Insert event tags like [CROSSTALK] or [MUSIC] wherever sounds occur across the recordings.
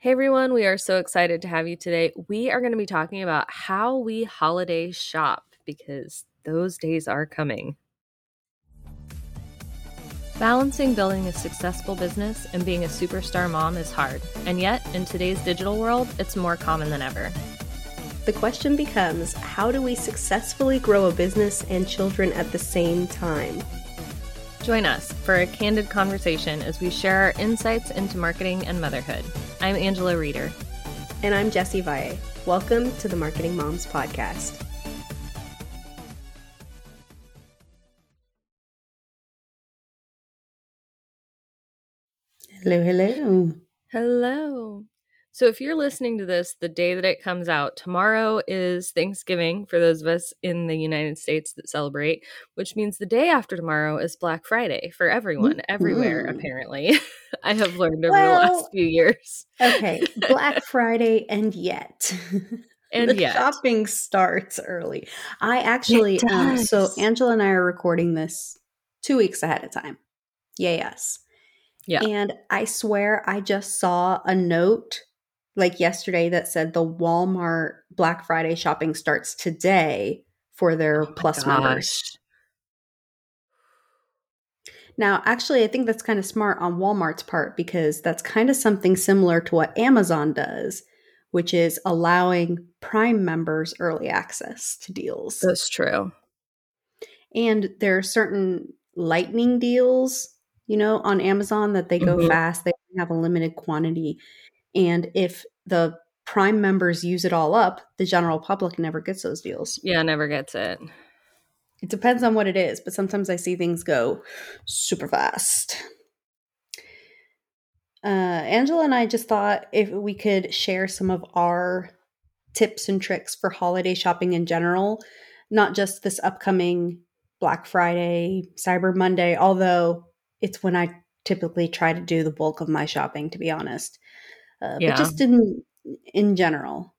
Hey everyone, we are so excited to have you today. We are going to be talking about how we holiday shop because those days are coming. Balancing building a successful business and being a superstar mom is hard, and yet, in today's digital world, it's more common than ever. The question becomes how do we successfully grow a business and children at the same time? Join us for a candid conversation as we share our insights into marketing and motherhood. I'm Angela Reeder. And I'm Jessie Valle. Welcome to the Marketing Moms Podcast. Hello, hello. Hello. So, if you're listening to this the day that it comes out, tomorrow is Thanksgiving for those of us in the United States that celebrate, which means the day after tomorrow is Black Friday for everyone, mm-hmm. everywhere, apparently. [LAUGHS] I have learned over well, the last few years. okay, Black [LAUGHS] Friday, and yet. [LAUGHS] And the yet. shopping starts early. I actually, um, so Angela and I are recording this two weeks ahead of time. Yay, yes. Yeah. And I swear I just saw a note like yesterday that said the Walmart Black Friday shopping starts today for their oh plus gosh. members. Now, actually, I think that's kind of smart on Walmart's part because that's kind of something similar to what Amazon does, which is allowing Prime members early access to deals. That's true. And there are certain lightning deals, you know, on Amazon that they go mm-hmm. fast, they have a limited quantity. And if the prime members use it all up, the general public never gets those deals. Yeah, never gets it. It depends on what it is, but sometimes I see things go super fast. Uh, Angela and I just thought if we could share some of our tips and tricks for holiday shopping in general, not just this upcoming Black Friday, Cyber Monday, although it's when I typically try to do the bulk of my shopping, to be honest uh, yeah. but just in in general.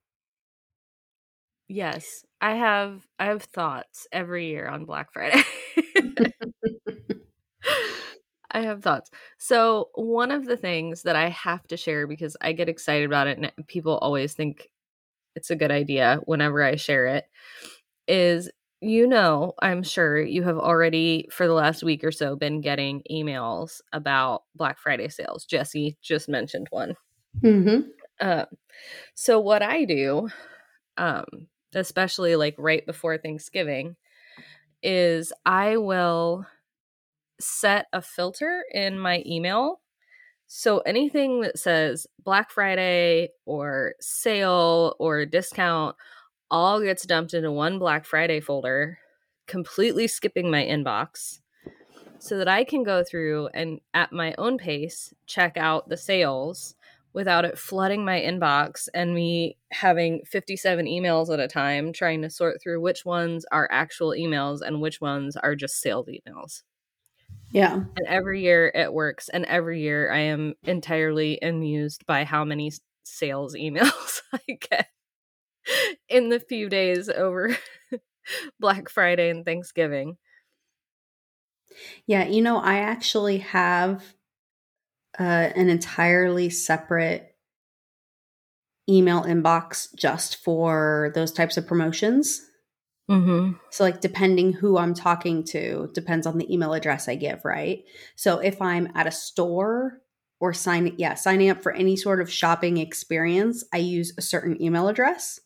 Yes, I have I have thoughts every year on Black Friday. [LAUGHS] I have thoughts. So, one of the things that I have to share because I get excited about it and people always think it's a good idea whenever I share it is you know, I'm sure you have already for the last week or so been getting emails about Black Friday sales. Jessie just mentioned one. Mm-hmm. Uh, so what I do, um, especially like right before Thanksgiving, is I will set a filter in my email. So anything that says Black Friday or sale or discount all gets dumped into one Black Friday folder, completely skipping my inbox so that I can go through and at my own pace check out the sales without it flooding my inbox and me having 57 emails at a time trying to sort through which ones are actual emails and which ones are just sales emails. Yeah. And every year it works. And every year I am entirely amused by how many sales emails [LAUGHS] I get in the few days over [LAUGHS] Black Friday and Thanksgiving. Yeah, you know, I actually have uh, an entirely separate email inbox just for those types of promotions. Mm-hmm. So, like, depending who I'm talking to, depends on the email address I give, right? So, if I'm at a store or sign, yeah, signing up for any sort of shopping experience, I use a certain email address.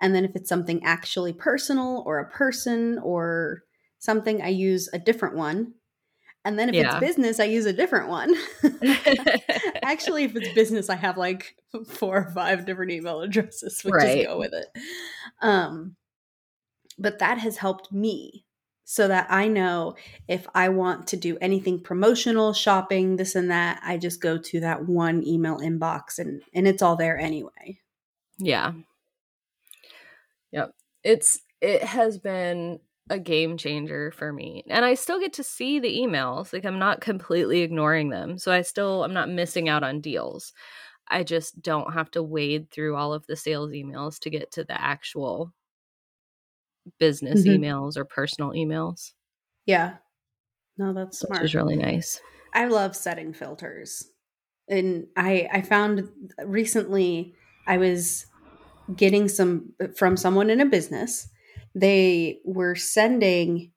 And then if it's something actually personal or a person or something, I use a different one. And then if yeah. it's business, I use a different one. [LAUGHS] [LAUGHS] Actually, if it's business, I have like [LAUGHS] four or five different email addresses, which right. just go with it. Um, but that has helped me so that I know if I want to do anything promotional, shopping, this and that, I just go to that one email inbox and and it's all there anyway. Yeah. Yep. It's it has been a game changer for me. And I still get to see the emails. Like I'm not completely ignoring them. So I still I'm not missing out on deals. I just don't have to wade through all of the sales emails to get to the actual business mm-hmm. emails or personal emails. Yeah. No, that's smart. Which is really nice. I love setting filters. and I I found recently I was getting some from someone in a business. They were sending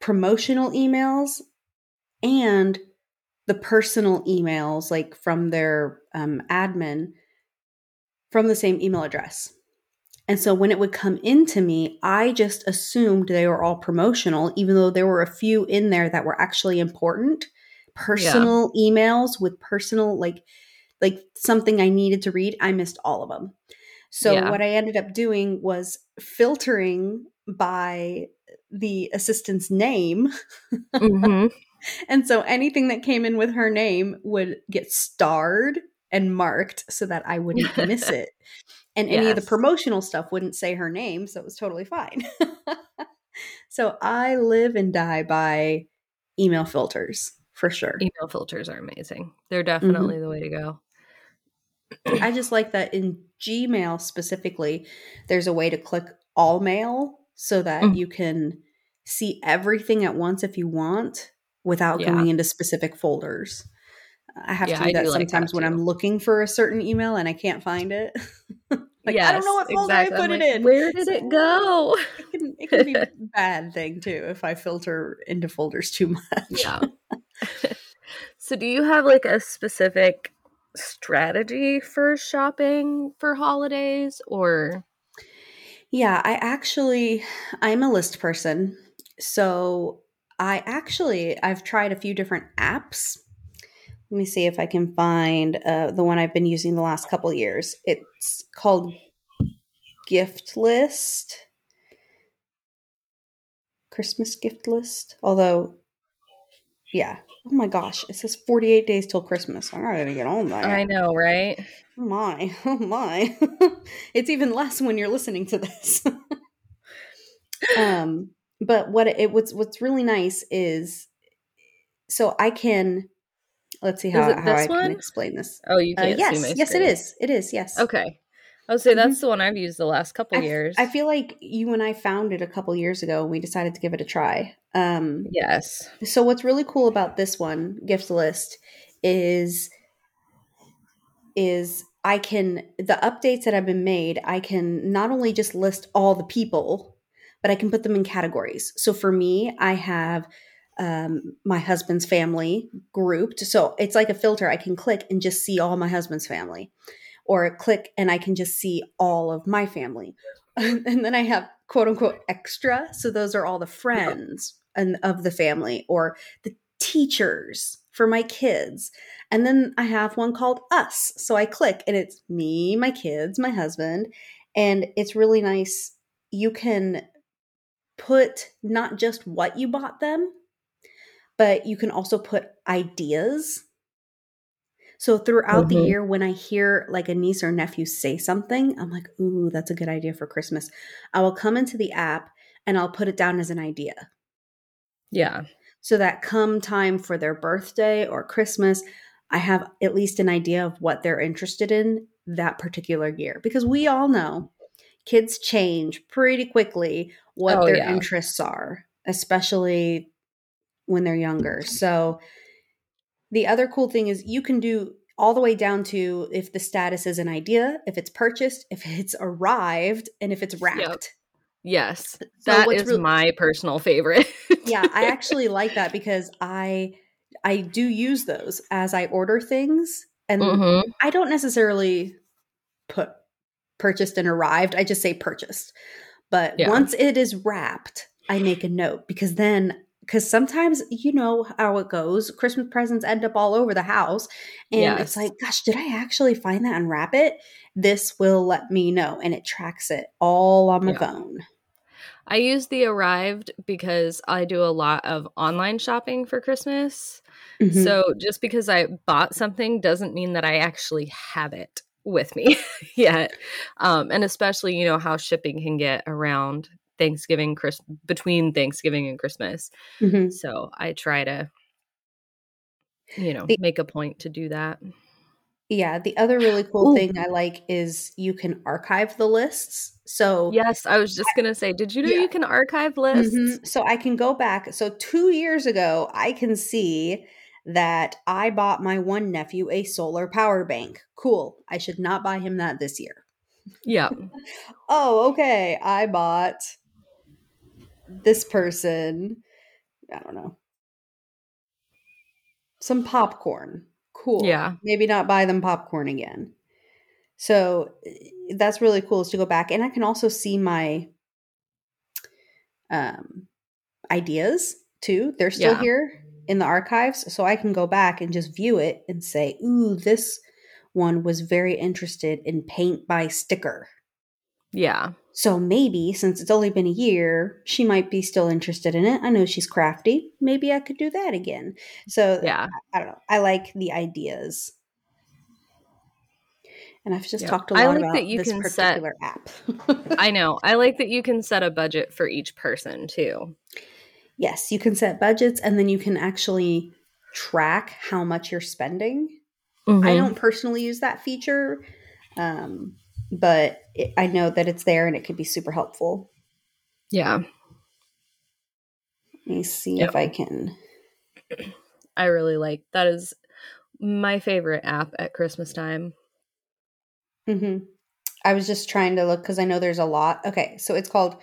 promotional emails and the personal emails like from their um, admin from the same email address. And so when it would come into me, I just assumed they were all promotional, even though there were a few in there that were actually important. Personal yeah. emails with personal, like, like something I needed to read. I missed all of them. So yeah. what I ended up doing was filtering by the assistant's name. Mm-hmm. [LAUGHS] and so anything that came in with her name would get starred and marked so that I wouldn't miss [LAUGHS] it. And any yes. of the promotional stuff wouldn't say her name, so it was totally fine. [LAUGHS] so I live and die by email filters for sure. Email filters are amazing. They're definitely mm-hmm. the way to go. I just like that in Gmail specifically, there's a way to click all mail so that mm. you can see everything at once if you want without yeah. going into specific folders. I have yeah, to do that do sometimes like that when I'm looking for a certain email and I can't find it. [LAUGHS] like yes, I don't know what folder exactly. I put I'm it like, in. Where did it go? [LAUGHS] It can, it can be a [LAUGHS] bad thing too if I filter into folders too much. Yeah. so do you have like a specific strategy for shopping for holidays or yeah i actually i'm a list person so i actually i've tried a few different apps let me see if I can find uh, the one I've been using the last couple years. It's called Gift List. Christmas gift list. Although, yeah. Oh my gosh, it says 48 days till Christmas. I'm not gonna get on that. I know, right? Oh my, [LAUGHS] oh my. [LAUGHS] it's even less when you're listening to this. [LAUGHS] um, but what it what's what's really nice is so I can Let's see how, how I one? can explain this. Oh, you uh, can't uh, yes, yes, it is. It is. Yes. Okay. I would say that's mm-hmm. the one I've used the last couple I, years. I feel like you and I found it a couple years ago, and we decided to give it a try. Um, yes. So what's really cool about this one gift list is is I can the updates that have been made. I can not only just list all the people, but I can put them in categories. So for me, I have um, my husband's family grouped. So it's like a filter. I can click and just see all my husband's family, or click and I can just see all of my family. [LAUGHS] and then I have quote unquote extra. So those are all the friends and of the family or the teachers for my kids. And then I have one called us. So I click and it's me, my kids, my husband. And it's really nice. You can put not just what you bought them, but you can also put ideas. So throughout mm-hmm. the year, when I hear like a niece or nephew say something, I'm like, ooh, that's a good idea for Christmas. I will come into the app and I'll put it down as an idea. Yeah. So that come time for their birthday or Christmas, I have at least an idea of what they're interested in that particular year. Because we all know kids change pretty quickly what oh, their yeah. interests are, especially when they're younger. So the other cool thing is you can do all the way down to if the status is an idea, if it's purchased, if it's arrived, and if it's wrapped. Yep. Yes. So that is really, my personal favorite. yeah, I actually like that because I I do use those as I order things and mm-hmm. I don't necessarily put purchased and arrived. I just say purchased. But yeah. once it is wrapped, I make a note because then because sometimes you know how it goes christmas presents end up all over the house and yes. it's like gosh did i actually find that and wrap it this will let me know and it tracks it all on my yeah. phone i use the arrived because i do a lot of online shopping for christmas mm-hmm. so just because i bought something doesn't mean that i actually have it with me [LAUGHS] yet um, and especially you know how shipping can get around Thanksgiving, Chris between Thanksgiving and Christmas. Mm-hmm. So I try to, you know, the, make a point to do that. Yeah. The other really cool Ooh. thing I like is you can archive the lists. So yes, I was just gonna say, did you know yeah. you can archive lists? Mm-hmm. So I can go back. So two years ago, I can see that I bought my one nephew a solar power bank. Cool. I should not buy him that this year. Yeah. [LAUGHS] oh, okay. I bought this person, I don't know, some popcorn. Cool. Yeah. Maybe not buy them popcorn again. So that's really cool is to go back and I can also see my um ideas too. They're still Yeah. here in the archives. So I can go back and just view it and say, ooh, this one was very interested in paint by sticker. Yeah. So maybe since it's only been a year, she might be still interested in it. I know she's crafty. Maybe I could do that again. So Yeah. I don't know. I like the ideas. And I've just Yeah. talked a I lot like about that you this can set- particular app. I [LAUGHS] know. I like that you can set a budget for each person too. yes, you can set budgets and then you can actually track how much you're spending. I Mhm. don't personally use that feature, um, but it, I know that it's there and it could be super helpful. Yeah. Let me see Yep. if I can. [CLEARS THROAT] I really like that is my favorite app at Christmas time. hmm I was just trying to look because I know there's a lot. Okay, so it's called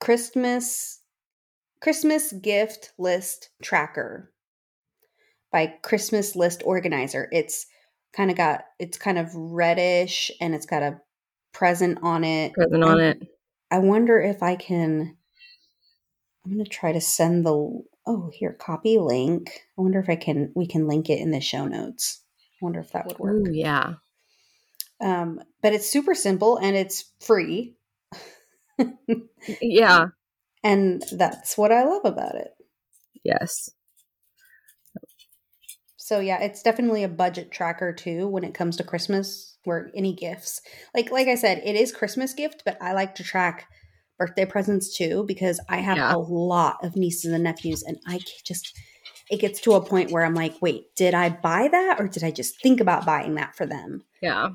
Christmas Christmas Gift List Tracker by Christmas List Organizer. It's kind of got it's kind of reddish and it's got a present on it. Present on it. I wonder if I can. I'm gonna try to send the. Oh, here, copy link. I wonder if I can. We can link it in the show notes. I wonder if that would work. Ooh, yeah. Um, but it's super simple and it's free, Yeah. and that's what I love about it. Yes. So yeah, it's definitely a budget tracker too when it comes to Christmas or any gifts. Like like I said, it is Christmas gift, but I like to track birthday presents too because I have Yeah. a lot of nieces and nephews and I just it gets to a point where I'm like, wait, did I buy that or did I just think about buying that for them? Yeah.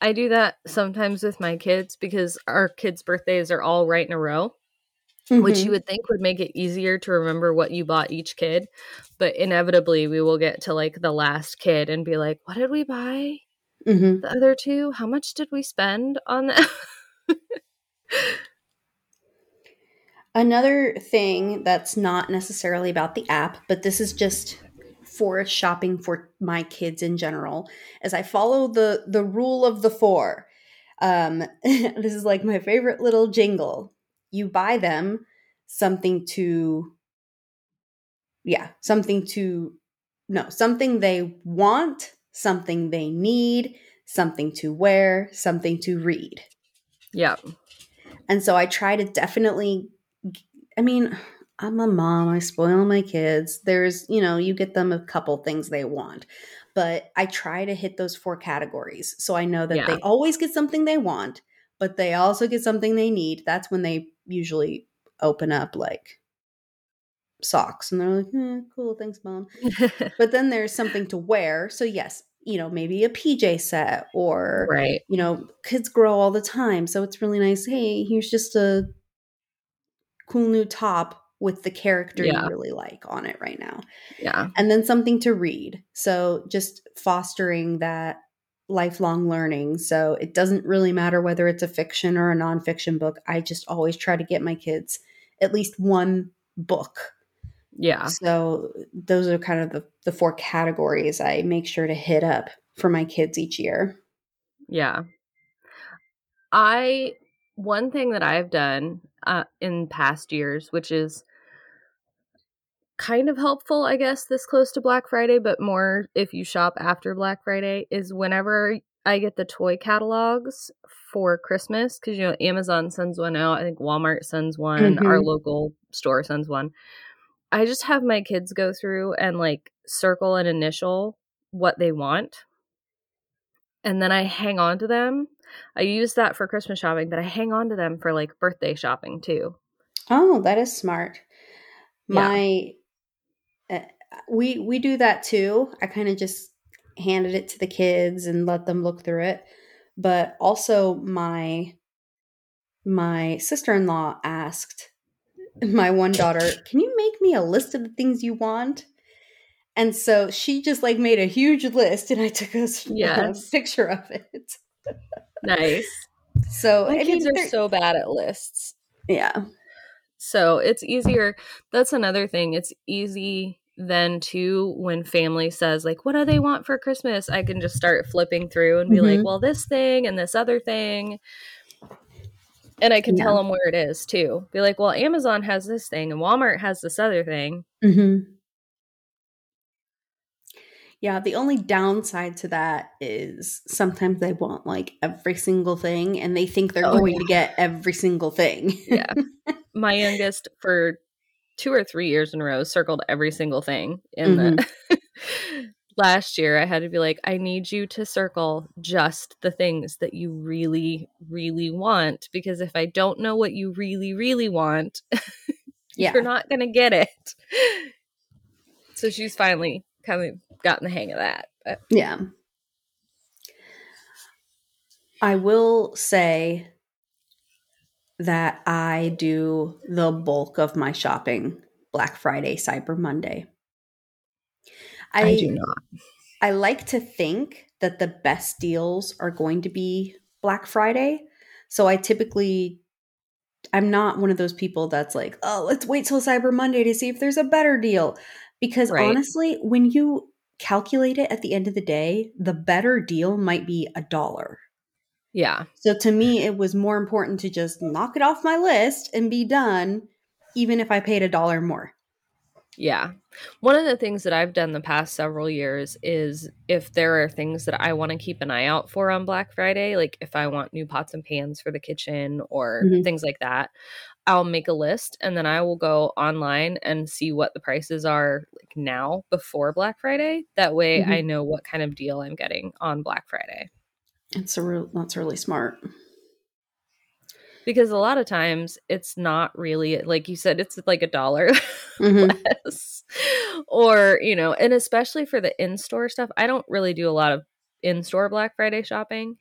I do that sometimes with my kids because our kids' birthdays are all right in a row, which Mhm. you would think would make it easier to remember what you bought each kid. But inevitably, we will get to like the last kid and be like, what did we buy? Mhm. The other two? How much did we spend on that? Another thing that's not necessarily about the app, but this is just for shopping for my kids in general, is I follow the the rule of the four. Um, [LAUGHS] this is like my favorite little jingle. You buy them something to, yeah, something to, no, something they want, something they need, something to wear, something to read. yeah. And so I try to definitely, I mean, I'm a mom, I spoil my kids. There's, you know, you get them a couple things they want, but I try to hit those four categories. So I know that Yeah. they always get something they want, but they also get something they need. That's when they usually open up like socks and they're like, eh, cool, thanks, mom. [LAUGHS] But then there's something to wear. So, yes, you know, maybe a PJ set or right. you know, kids grow all the time. So it's really nice. Hey, here's just a cool new top with the character Yeah. you really like on it right now. Yeah. And then something to read. So just fostering that lifelong learning. So it doesn't really matter whether it's a fiction or a nonfiction book. I just always try to get my kids at least one book. Yeah. So those are kind of the, the four categories I make sure to hit up for my kids each year. Yeah. I one thing that I've done uh, in past years, which is kind of helpful, I guess, this close to Black Friday, but more if you shop after Black Friday, is whenever I get the toy catalogs for Christmas, because you know Amazon sends one out, I think Walmart sends one, our Mhm. local store sends one. I just have my kids go through and like circle and initial what they want and then I hang on to them. I use that for Christmas shopping, but I hang on to them for like birthday shopping too. Oh, that is smart. Yeah. My uh, we we do that too. I kind of just handed it to the kids and let them look through it. But also my my sister-in-law asked my one daughter, [LAUGHS] "Can you make me a list of the things you want?" And so she just like made a huge list and I took a, [LAUGHS] yes. a picture of it. nice. [LAUGHS] So my I kids mean, are so bad at lists. Yeah. So it's easier. That's another thing. It's easy then too when family says like what do they want for christmas i can just start flipping through and be mm-hmm. like well this thing and this other thing and i can yeah. tell them where it is too be like well amazon has this thing and walmart has this other thing mm-hmm. Yeah, the only downside to that is sometimes they want like every single thing and they think they're oh, going yeah. to get every single thing. yeah. [LAUGHS] My youngest for two or three years in a row circled every single thing in mm-hmm. the [LAUGHS] last year I had to be like I need you to circle just the things that you really really want because if I don't know what you really really want [LAUGHS] yeah. you're not going to get it. So she's finally kind of gotten the hang of that. But. Yeah. I will say that I do the bulk of my shopping Black Friday, Cyber Monday. I, I do not. I like to think that the best deals are going to be Black Friday. So I typically I'm not one of those people that's like, "Oh, let's wait till Cyber Monday to see if there's a better deal." Because right. honestly, when you calculate it at the end of the day, the better deal might be a dollar. Yeah. So to me, it was more important to just knock it off my list and be done, even if I paid a dollar more. Yeah. One of the things that I've done the past several years is if there are things that I want to keep an eye out for on Black Friday, like if I want new pots and pans for the kitchen or mm-hmm. things like that, I'll make a list and then I will go online and see what the prices are like now before Black Friday. That way mm-hmm. I know what kind of deal I'm getting on Black Friday. It's a real that's really smart. Because a lot of times it's not really like you said, it's like a dollar [LAUGHS] mm-hmm. less. Or, you know, and especially for the in-store stuff, I don't really do a lot of in-store Black Friday shopping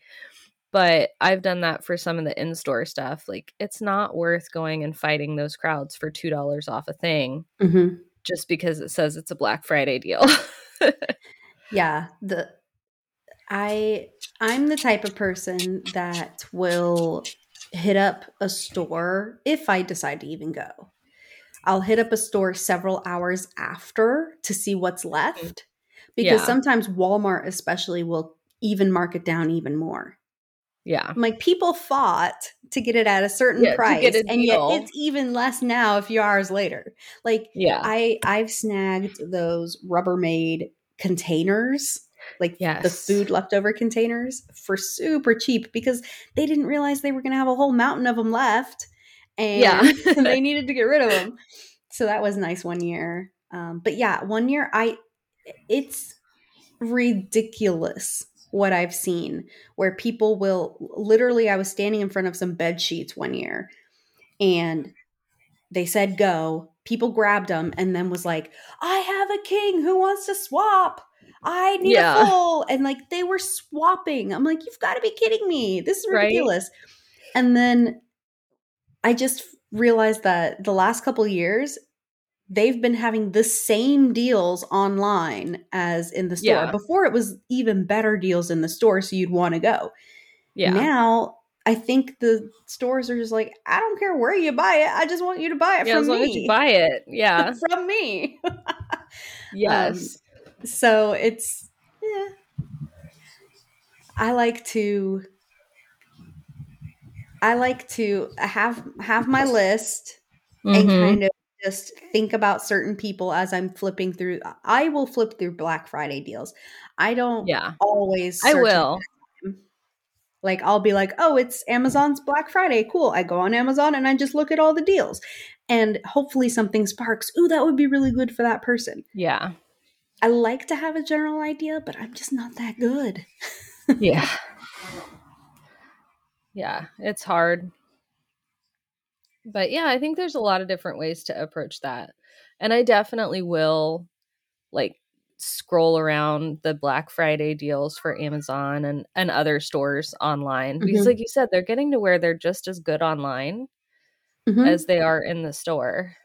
but I've done that for some of the in store stuff. Like, it's not worth going and fighting those crowds for $2 off a thing mm-hmm. just because it says it's a Black Friday deal. [LAUGHS] yeah. The, I, I'm the type of person that will hit up a store if I decide to even go. I'll hit up a store several hours after to see what's left because yeah. sometimes Walmart, especially, will even mark it down even more. Yeah. I'm like people fought to get it at a certain yeah, price and yet it's even less now a few hours later. Like yeah. I I've snagged those Rubbermaid containers like yes. the food leftover containers for super cheap because they didn't realize they were going to have a whole mountain of them left and [LAUGHS] yeah. they [LAUGHS] needed to get rid of them. So that was nice one year. Um, but yeah, one year I it's ridiculous what I've seen where people will literally I was standing in front of some bed sheets one year and they said go people grabbed them and then was like I have a king who wants to swap I need yeah. a full and like they were swapping I'm like you've got to be kidding me this is ridiculous right? and then I just realized that the last couple years they've been having the same deals online as in the store. Yeah. Before it was even better deals in the store, so you'd want to go. Yeah. Now I think the stores are just like, I don't care where you buy it. I just want you to buy it yeah, from as long me. As you buy it. Yeah. [LAUGHS] from me. [LAUGHS] yes. Um, so it's yeah. I like to I like to have have my list mm-hmm. and kind of just think about certain people as I'm flipping through. I will flip through Black Friday deals. I don't yeah. always I will. Like I'll be like, "Oh, it's Amazon's Black Friday. Cool." I go on Amazon and I just look at all the deals. And hopefully something sparks. Ooh, that would be really good for that person. Yeah. I like to have a general idea, but I'm just not that good. [LAUGHS] yeah. Yeah, it's hard but yeah, I think there's a lot of different ways to approach that. And I definitely will like scroll around the Black Friday deals for Amazon and and other stores online because mm-hmm. like you said they're getting to where they're just as good online mm-hmm. as they are in the store.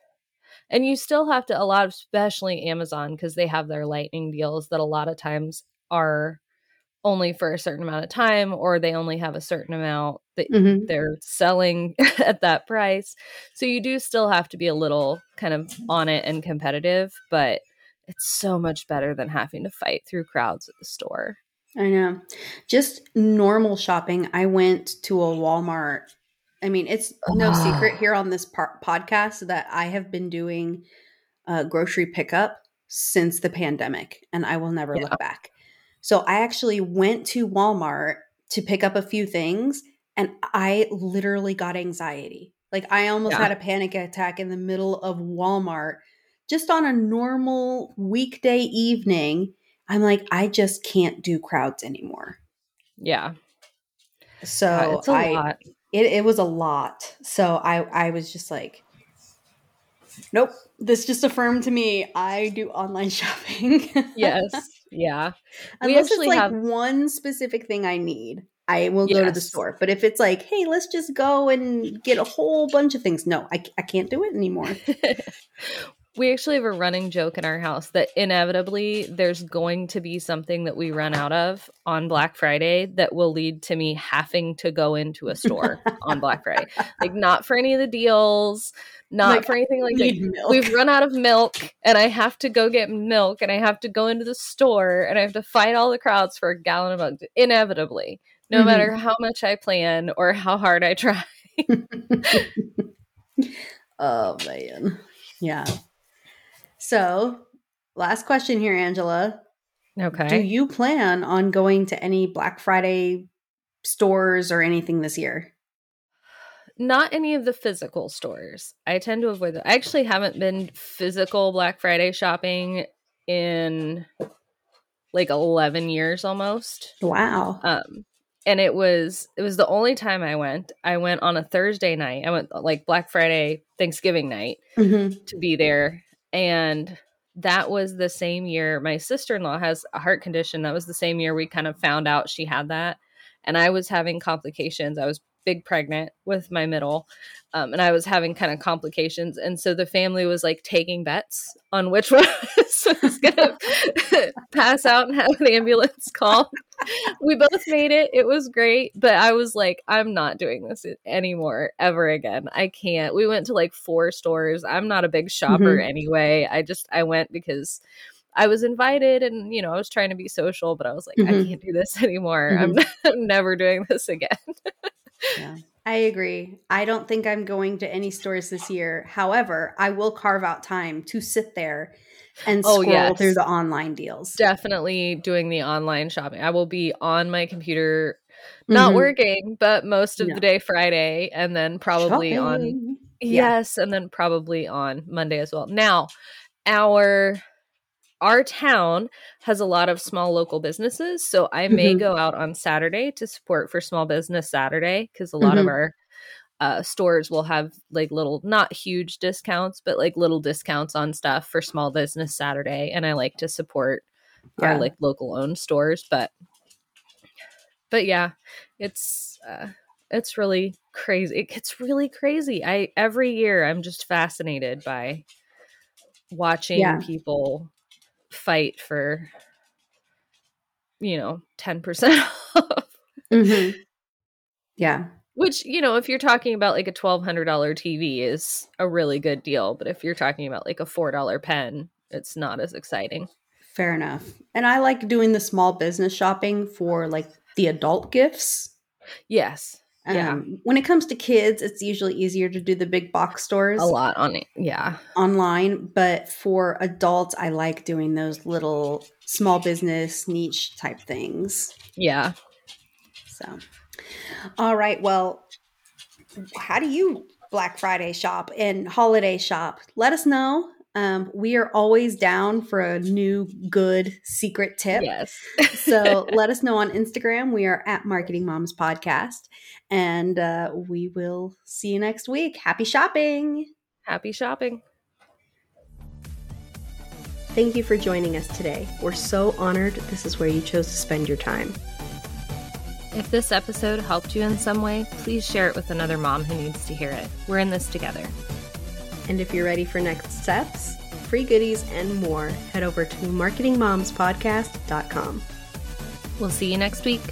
And you still have to, a lot, of, especially Amazon, because they have their lightning deals that a lot of times are only for a certain amount of time or they only have a certain amount that mm-hmm. they're selling [LAUGHS] at that price. So you do still have to be a little kind of on it and competitive, but it's so much better than having to fight through crowds at the store. I know. Just normal shopping. I went to a Walmart. I mean, it's no secret here on this par- podcast that I have been doing uh, grocery pickup since the pandemic, and I will never yeah. look back. So I actually went to Walmart to pick up a few things, and I literally got anxiety. Like I almost yeah. had a panic attack in the middle of Walmart just on a normal weekday evening I'm like, I just can't do crowds anymore. Yeah. So yeah, it's a I, lot. It, it was a lot. So I, I was just like, nope. This just affirmed to me I do online [LAUGHS] shopping. yes. Yeah. [LAUGHS] Unless it's like have... one specific thing I need, I will yes. go to the store. But if it's like, hey, let's just go and get a whole bunch of things, no, I, I can't do it anymore. [LAUGHS] we actually have a running joke in our house that inevitably there's going to be something that we run out of on Black Friday that will lead to me having to go into a store [LAUGHS] on Black Friday. Like not for any of the deals, not like, for anything like that. We've run out of milk and I have to go get milk and I have to go into the store and I have to fight all the crowds for a gallon of milk inevitably, no mm-hmm. matter how much I plan or how hard I try. [LAUGHS] oh man. Yeah. So, last question here, Angela. Okay. Do you plan on going to any Black Friday stores or anything this year? Not any of the physical stores. I tend to avoid them. I actually haven't been physical Black Friday shopping in like 11 years almost. Wow. Um and it was it was the only time I went. I went on a Thursday night. I went like Black Friday, Thanksgiving night mm-hmm. to be there and that was the same year my sister-in-law has a heart condition that was the same year we kind of found out she had that and i was having complications i was big pregnant with my middle um, and i was having kind of complications and so the family was like taking bets on which [LAUGHS] one was going [LAUGHS] to pass out and have an ambulance call. We both made it. It was great but i was like i'm not doing this anymore ever again. I can't. We went to like four stores. I'm not a big shopper mm-hmm. anyway. I just i went because I was invited and you know I was trying to be social, but I was like, mm-hmm. I can't do this [LAUGHS] anymore. Mm-hmm. I'm, [LAUGHS] I'm never doing this again yeah. [LAUGHS] I agree. I don't think I'm going to any stores this year. However, I will carve out time to sit there and oh, scroll yes. through the online deals. Definitely doing the online shopping. I will be on my computer not mm-hmm. working, but most of no. the day Friday and then probably shopping. on Yes, yeah. and then probably on Monday as well. Now, our our town has a lot of small local businesses. So I may mm-hmm. go out on Saturday to support for Small Business Saturday because a lot mm-hmm. of our uh, stores will have like little, not huge discounts, but like little discounts on stuff for Small Business Saturday. And I like to support yeah. our like local owned stores. But, but yeah, it's, uh, it's really crazy. It gets really crazy. I, every year I'm just fascinated by watching yeah. people fight for you know 10% [LAUGHS] off. Mm-hmm. yeah. Which you know if you're talking about like a $1200 tv is a really good deal but if you're talking about like a $4 pen it's not as exciting. Fair enough. And i like doing the small business shopping for like the adult gifts. Yes yeah. Um, when it comes to kids, it's usually easier to do the big box stores. A lot on it, yeah. Online, but for adults, I like doing those little small business niche type things. Yeah. So, all right. Well, how do you Black Friday shop and holiday shop? Let us know. Um, we are always down for a new good secret tip. Yes. so [LAUGHS] let us know on Instagram. We are at Marketing Moms Podcast. And uh, we will see you next week. Happy shopping. Happy shopping. Thank you for joining us today. We're so honored this is where you chose to spend your time. If this episode helped you in some way, please share it with another mom who needs to hear it. We're in this together. And if you're ready for next steps, free goodies, and more, head over to marketingmomspodcast.com. We'll see you next week.